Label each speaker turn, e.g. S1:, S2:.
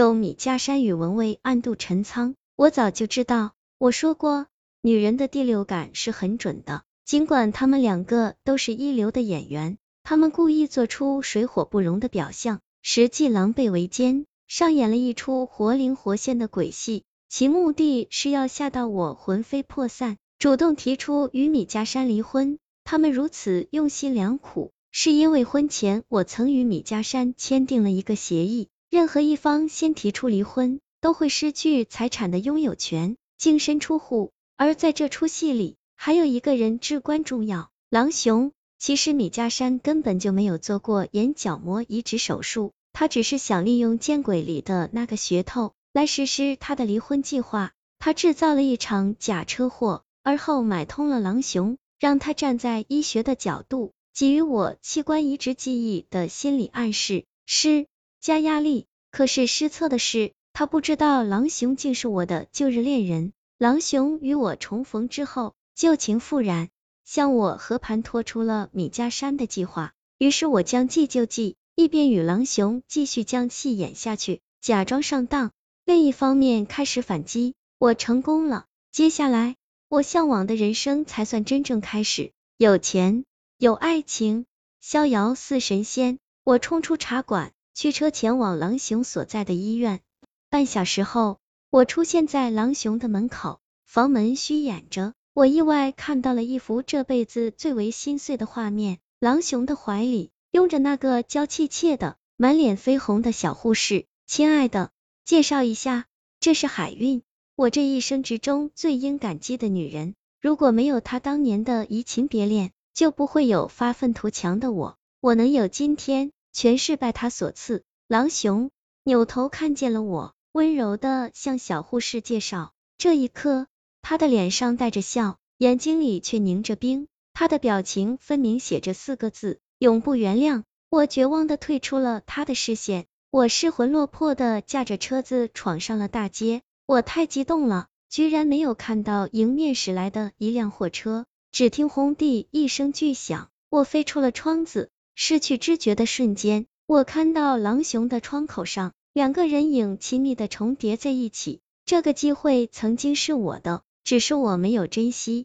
S1: 有米家山与文蔚暗度陈仓，我早就知道。我说过，女人的第六感是很准的。尽管他们两个都是一流的演员，他们故意做出水火不容的表象，实际狼狈为奸，上演了一出活灵活现的鬼戏。其目的是要吓到我魂飞魄散，主动提出与米家山离婚。他们如此用心良苦，是因为婚前我曾与米家山签订了一个协议，任何一方先提出离婚，都会失去财产的拥有权，净身出户。而在这出戏里，还有一个人至关重要，狼雄。其实米家山根本就没有做过眼角膜移植手术，他只是想利用见鬼里的那个噱头来实施他的离婚计划。他制造了一场假车祸，而后买通了狼雄，让他站在医学的角度给予我器官移植记忆的心理暗示，施加压力。可是失策的是，他不知道狼雄竟是我的旧日恋人。狼雄与我重逢之后，旧情复燃。向我和盘托出了米家山的计划，于是我将计就计，一边与狼雄继续将戏演下去，假装上当；另一方面开始反击。我成功了，接下来我向往的人生才算真正开始，有钱，有爱情，逍遥似神仙。我冲出茶馆，驱车前往狼雄所在的医院。半小时后，我出现在狼雄的门口，房门虚掩着。我意外看到了一幅这辈子最为心碎的画面，狼熊的怀里拥着那个娇气怯的、满脸绯红的小护士。亲爱的，介绍一下，这是海韵，我这一生之中最应感激的女人。如果没有她当年的移情别恋，就不会有发愤图强的我。我能有今天，全是拜他所赐。狼熊扭头看见了我，温柔的向小护士介绍。这一刻。他的脸上带着笑，眼睛里却凝着冰，他的表情分明写着四个字：永不原谅。我绝望的退出了他的视线，我失魂落魄的驾着车子闯上了大街。我太激动了，居然没有看到迎面驶来的一辆货车。只听轰地一声巨响，我飞出了窗子。失去知觉的瞬间，我看到狼熊的窗口上，两个人影亲密的重叠在一起。这个机会曾经是我的。只是我没有珍惜，